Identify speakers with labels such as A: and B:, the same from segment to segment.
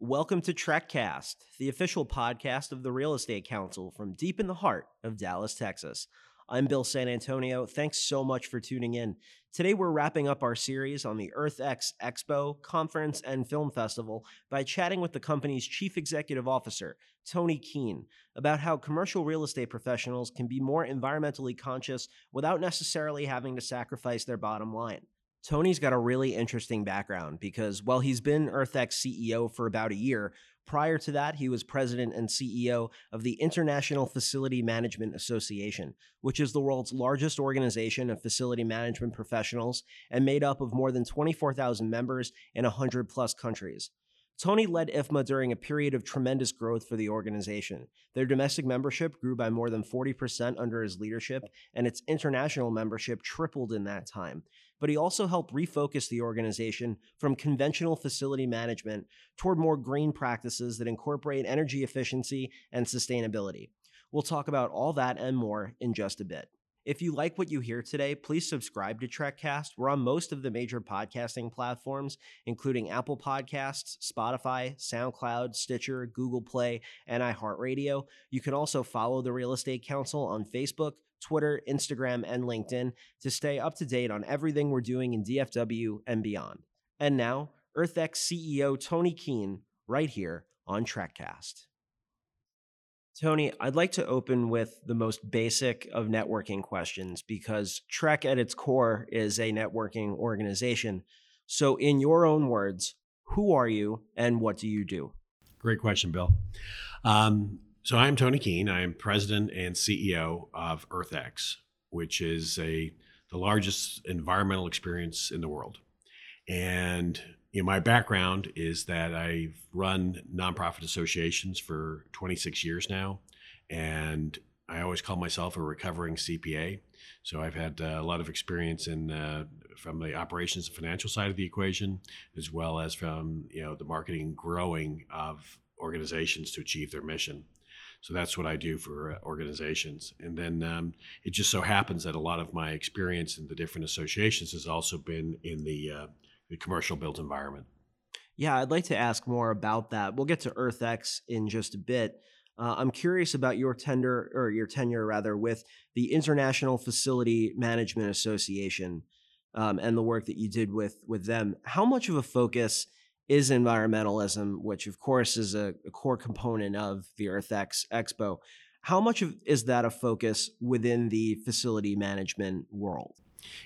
A: Welcome to TRECcast, the official podcast of the Real Estate Council from deep in the heart of Dallas, Texas. I'm Bill San Antonio. Thanks so much for tuning in. Today, we're wrapping up our series on the EarthX Expo, Conference, and Film Festival by chatting with the company's Chief Executive Officer, Tony Keane, about how commercial real estate professionals can be more environmentally conscious without necessarily having to sacrifice their bottom line. Tony's got a really interesting background because while he's been EarthX CEO for about a year, prior to that, he was president and CEO of the International Facility Management Association, which is the world's largest organization of facility management professionals and made up of more than 24,000 members in 100 plus countries. Tony led IFMA during a period of tremendous growth for the organization. Their domestic membership grew by more than 40% under his leadership, and its international membership tripled in that time. But he also helped refocus the organization from conventional facility management toward more green practices that incorporate energy efficiency and sustainability. We'll talk about all that and more in just a bit. If you like what you hear today, please subscribe to TRECcast. We're on most of the major podcasting platforms, including Apple Podcasts, Spotify, SoundCloud, Stitcher, Google Play, and iHeartRadio. You can also follow the Real Estate Council on Facebook, Twitter, Instagram, and LinkedIn to stay up to date on everything we're doing in DFW and beyond. And now, EarthX CEO Tony Keane, right here on TRECcast. Tony, I'd like to open with the most basic of networking questions because TREC at its core is a networking organization. So, in your own words, who are you and what do you do?
B: Great question, Bill. Um, so, I'm Tony Keane. I am president and CEO of EarthX, which is a the largest environmental experience in the world. And you know, my background is that I've run nonprofit associations for 26 years now, and I always call myself a recovering CPA. So I've had uh, a lot of experience in uh, from the operations and financial side of the equation, as well as from you know the marketing and growing of organizations to achieve their mission. So that's what I do for uh, organizations. And then um, it just so happens that a lot of my experience in the different associations has also been in the uh, commercial built environment.
A: Yeah, I'd like to ask more about that. We'll get to EarthX in just a bit. Uh, I'm curious about your tender or your tenure rather with the International Facility Management Association um, and the work that you did with with them. How much of a focus is environmentalism, which of course is a, a core component of the EarthX Expo? How much of is that a focus within the facility management world?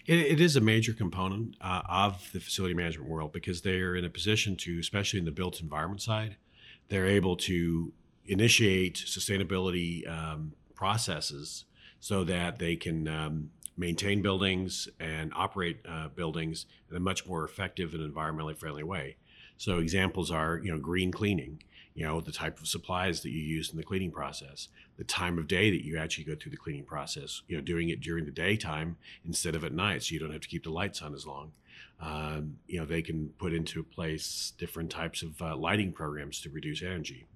B: It, it is a major component uh, of the facility management world because they're in a position to, especially in the built environment side, they're able to initiate sustainability um, processes so that they can um, maintain buildings and operate uh, buildings in a much more effective and environmentally friendly way. So examples are, you know, green cleaning you know the type of supplies that you use in the cleaning process the time of day that you actually go through the cleaning process you know doing it during the daytime instead of at night so you don't have to keep the lights on as long. Um, you know they can put into place different types of uh, lighting programs to reduce energy.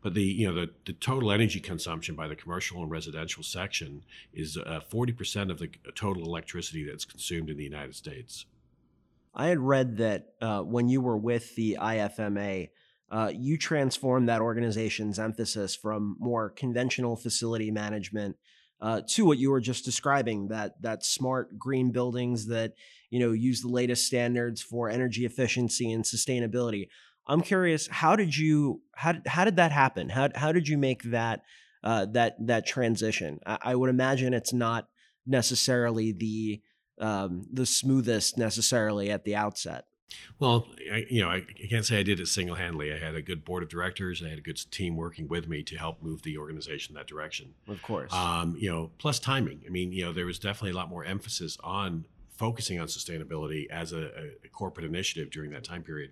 B: But the you know the, the total energy consumption by the commercial and residential section is uh, 40% of the total electricity that's consumed in the united states.
A: I had read that uh, when you were with the ifma uh, you transformed that organization's emphasis from more conventional facility management uh, to what you were just describing that that smart green buildings that you know use the latest standards for energy efficiency and sustainability. I'm curious, how did you how how did that happen? How how did you make that uh, that that transition? I, I, would imagine it's not necessarily the um, the smoothest necessarily at the outset.
B: Well, I, you know, I, I, can't say I did it single handedly. I had a good board of directors. I had a good team working with me to help move the organization that direction.
A: Of course.
B: Um, you know, plus timing. I mean, you know, there was definitely a lot more emphasis on focusing on sustainability as a, a corporate initiative during that time period.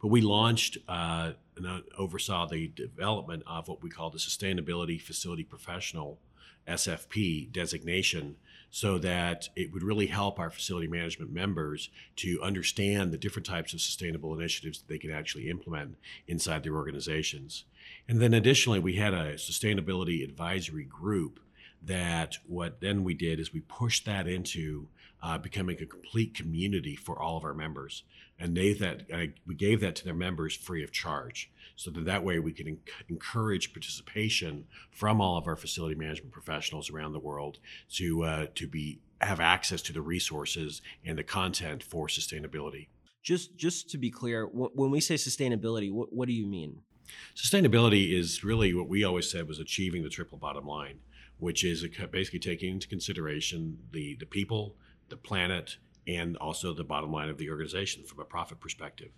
B: But we launched uh, and uh, oversaw the development of what we call the Sustainability Facility Professional SFP designation so that it would really help our facility management members to understand the different types of sustainable initiatives that they can actually implement inside their organizations. And then additionally, we had a sustainability advisory group that what then we did is we pushed that into uh, becoming a complete community for all of our members, and they that uh, we gave that to their members free of charge, so that that way we can en- encourage participation from all of our facility management professionals around the world to uh, to be have access to the resources and the content for sustainability.
A: Just just to be clear, when we say sustainability, what, what do you mean?
B: Sustainability is really what we always said was achieving the triple bottom line, which is basically taking into consideration the the people, the planet, and also the bottom line of the organization from a profit perspective.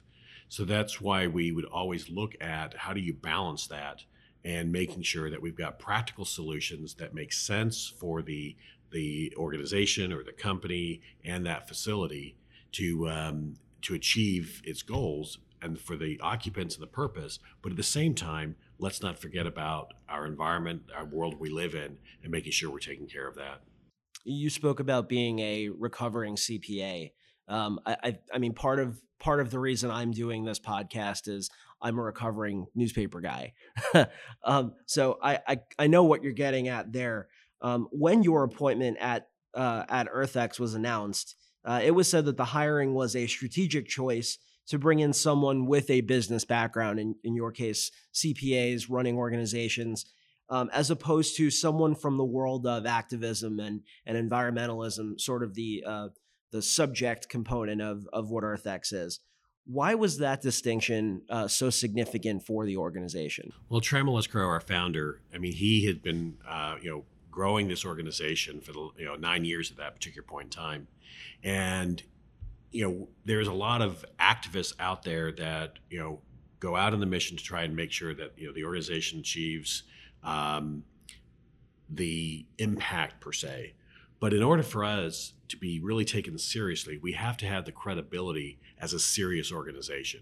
B: So that's why we would always look at how do you balance that and making sure that we've got practical solutions that make sense for the the organization or the company and that facility to um, to achieve its goals and for the occupants and the purpose. But at the same time, let's not forget about our environment, our world we live in, and making sure we're taking care of that.
A: You spoke about being a recovering CPA. Um, I, I, I mean, part of part of the reason I'm doing this podcast is I'm a recovering newspaper guy. um, so I, I, I know what you're getting at there. Um, when your appointment at uh, at EarthX was announced, uh, it was said that the hiring was a strategic choice to bring in someone with a business background, in, in your case, CPAs, running organizations, um, as opposed to someone from the world of activism and, and environmentalism, sort of the, uh, the subject component of, of what EarthX is. Why was that distinction uh, so significant for the organization?
B: Well, Trammell Crow, our founder, I mean, he had been, uh, you know, growing this organization for the you know nine years at that particular point in time, and you know, there's a lot of activists out there that, you know, go out on the mission to try and make sure that, you know, the organization achieves um, the impact per se. But in order for us to be really taken seriously, we have to have the credibility as a serious organization.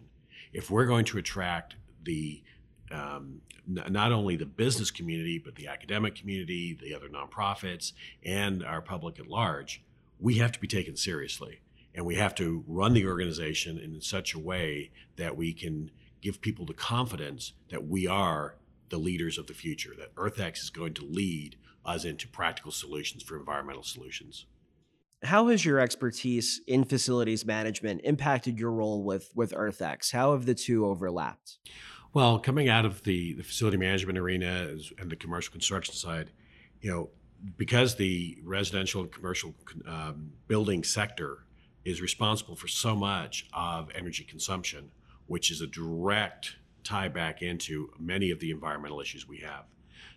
B: If we're going to attract the um, n- not only the business community, but the academic community, the other nonprofits, and our public at large, we have to be taken seriously. And we have to run the organization in such a way that we can give people the confidence that we are the leaders of the future, that EarthX is going to lead us into practical solutions for environmental solutions.
A: How has your expertise in facilities management impacted your role with, with EarthX? How have the two overlapped?
B: Well, coming out of the, the facility management arena and the commercial construction side, you know, because the residential and commercial um, building sector is responsible for so much of energy consumption, which is a direct tie back into many of the environmental issues we have.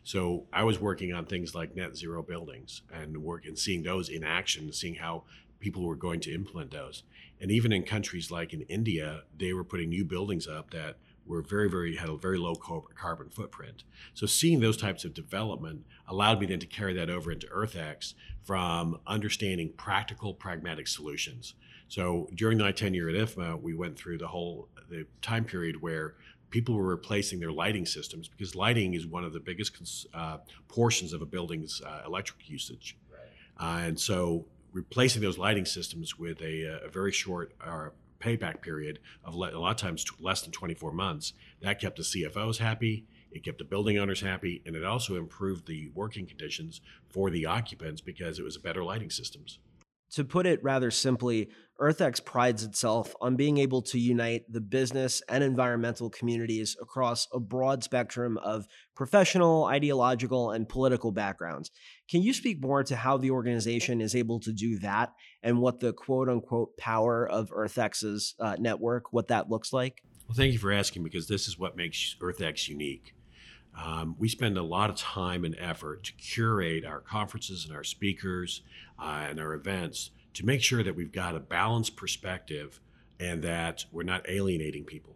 B: So I was working on things like net zero buildings and work and seeing those in action, seeing how people were going to implement those. And even in countries like in India, they were putting new buildings up that were very, very had a very low carbon footprint. So seeing those types of development allowed me then to carry that over into EarthX from understanding practical, pragmatic solutions. So during my tenure at IFMA, we went through the whole the time period where people were replacing their lighting systems because lighting is one of the biggest uh, portions of a building's uh, electric usage. Right. Uh, and so replacing those lighting systems with a, a very short uh, payback period of le- a lot of times t- less than 24 months, that kept the CFOs happy. It kept the building owners happy, and it also improved the working conditions for the occupants because it was better lighting systems.
A: To put it rather simply, EarthX prides itself on being able to unite the business and environmental communities across a broad spectrum of professional, ideological, and political backgrounds. Can you speak more to how the organization is able to do that and what the quote unquote power of EarthX's uh, network, what that looks like?
B: Well, thank you for asking because this is what makes EarthX unique. Um, we spend a lot of time and effort to curate our conferences and our speakers uh, and our events to make sure that we've got a balanced perspective and that we're not alienating people.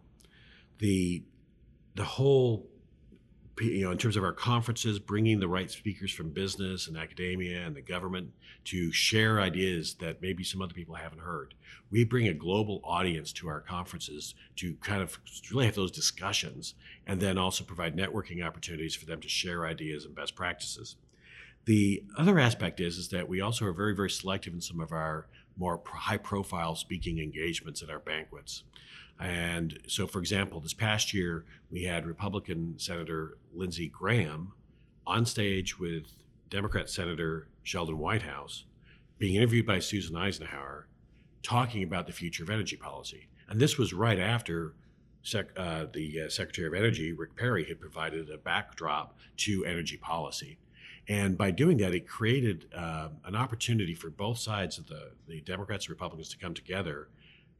B: The the whole you know, in terms of our conferences, bringing the right speakers from business and academia and the government to share ideas that maybe some other people haven't heard. We bring a global audience to our conferences to kind of really have those discussions and then also provide networking opportunities for them to share ideas and best practices. The other aspect is, is that we also are very, very selective in some of our more high profile speaking engagements at our banquets. And so, for example, this past year, we had Republican Senator Lindsey Graham on stage with Democrat Senator Sheldon Whitehouse being interviewed by Susan Eisenhower talking about the future of energy policy. And this was right after Sec, uh, the uh, Secretary of Energy, Rick Perry, had provided a backdrop to energy policy. And by doing that, it created uh, an opportunity for both sides of the, the Democrats and Republicans to come together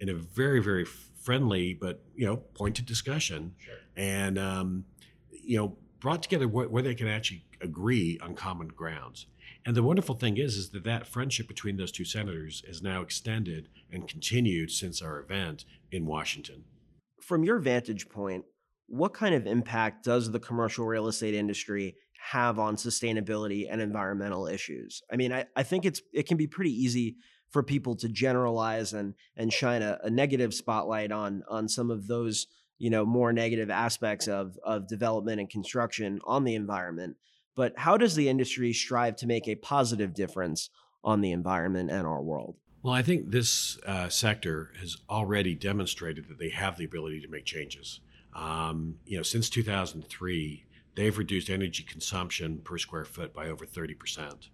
B: in a very, very friendly but you know pointed discussion,
A: sure.
B: and um, you know brought together where, where they can actually agree on common grounds. And the wonderful thing is, is that that friendship between those two senators is now extended and continued since our event in Washington.
A: From your vantage point, what kind of impact does the commercial real estate industry have on sustainability and environmental issues? I mean, I, I think it's it can be pretty easy for people to generalize and and shine a, a negative spotlight on on some of those you know more negative aspects of of development and construction on the environment. But how does the industry strive to make a positive difference on the environment and our world?
B: Well i think this uh, sector has already demonstrated that they have the ability to make changes. Um, you know since 2003 they've reduced energy consumption per square foot by over 30%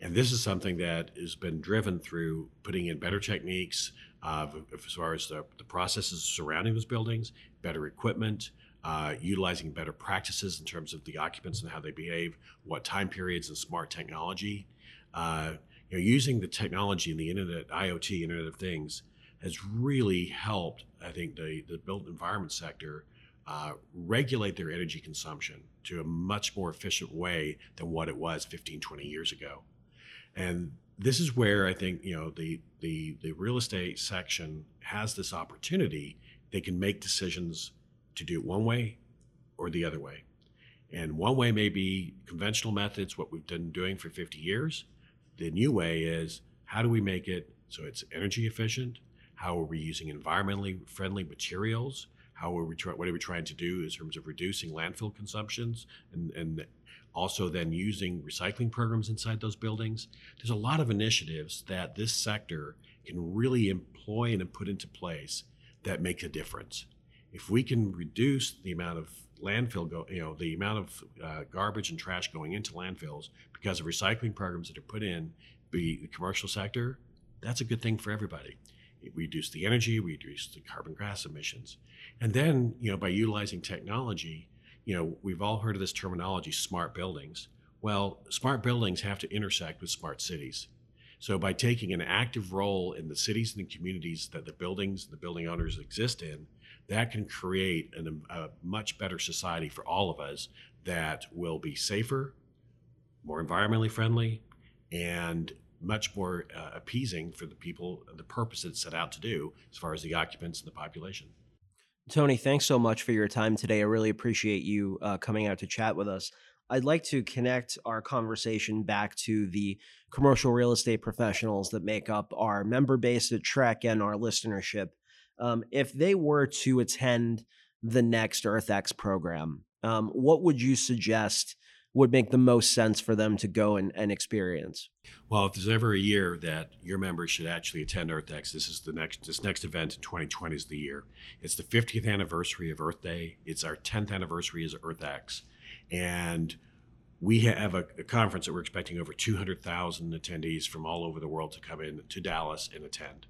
B: and this is something that has been driven through putting in better techniques uh, as far as the, the, processes surrounding those buildings, better equipment, uh, utilizing better practices in terms of the occupants and how they behave, what time periods and smart technology. Uh, you know, using the technology and the internet, IoT, Internet of Things, has really helped, I think, the, the built environment sector uh, regulate their energy consumption to a much more efficient way than what it was 15, 20 years ago. And this is where I think you know the the the real estate section has this opportunity. They can make decisions to do it one way or the other way. And one way may be conventional methods, what we've been doing for 50 years. The new way is how do we make it so it's energy efficient? How are we using environmentally friendly materials? How are we try, what are we trying to do in terms of reducing landfill consumptions and, and also then using recycling programs inside those buildings. There's a lot of initiatives that this sector can really employ and put into place that make a difference. If we can reduce the amount of landfill go, you know, the amount of uh, garbage and trash going into landfills because of recycling programs that are put in, the commercial sector, that's a good thing for everybody. We reduce the energy, we reduce the carbon gas emissions, and then you know by utilizing technology, you know, we've all heard of this terminology, smart buildings. Well, smart buildings have to intersect with smart cities. So by taking an active role in the cities and the communities that the buildings, and the building owners exist in, that can create an, a much better society for all of us that will be safer, more environmentally friendly, and much more uh, appeasing for the people, the purpose it's set out to do as far as the occupants and the population.
A: Tony, thanks so much for your time today. I really appreciate you uh, coming out to chat with us. I'd like to connect our conversation back to the commercial real estate professionals that make up our member base at TREC and our listenership. Um, if they were to attend the next EarthX program, um, what would you suggest would make the most sense for them to go and, and experience?
B: Well, if there's ever a year that your members should actually attend EarthX, this is the next this next event in 2020 is the year. It's the 50th anniversary of Earth Day. It's our 10th anniversary as EarthX, and we have a, a conference that we're expecting over 200,000 attendees from all over the world to come in to Dallas and attend.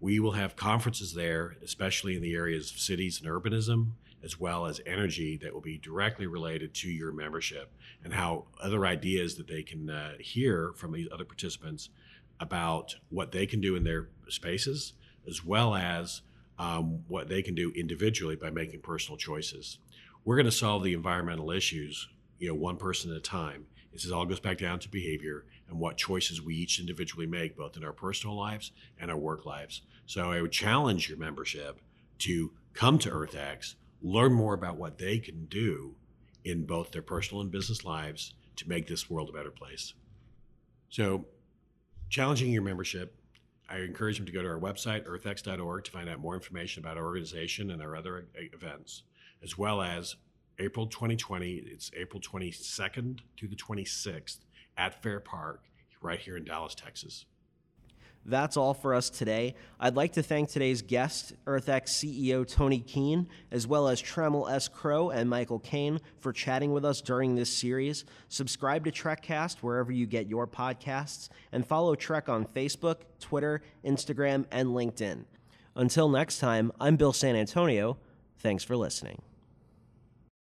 B: We will have conferences there, especially in the areas of cities and urbanism, as well as energy that will be directly related to your membership and how other ideas that they can uh, hear from these other participants about what they can do in their spaces, as well as um, what they can do individually by making personal choices. We're going to solve the environmental issues, you know, one person at a time. This all goes back down to behavior and what choices we each individually make, both in our personal lives and our work lives. So I would challenge your membership to come to EarthX, learn more about what they can do in both their personal and business lives to make this world a better place. So, challenging your membership, I encourage them to go to our website, earthx.org, to find out more information about our organization and our other uh, events, as well as April 2020. It's April 22nd to the 26th at Fair Park, right here in Dallas, Texas.
A: That's all for us today. I'd like to thank today's guest, EarthX CEO Tony Keane, as well as Trammell S. Crow and Michael Kane for chatting with us during this series. Subscribe to TRECcast wherever you get your podcasts, and follow TREC on Facebook, Twitter, Instagram, and LinkedIn. Until next time, I'm Bill San Antonio. Thanks for listening.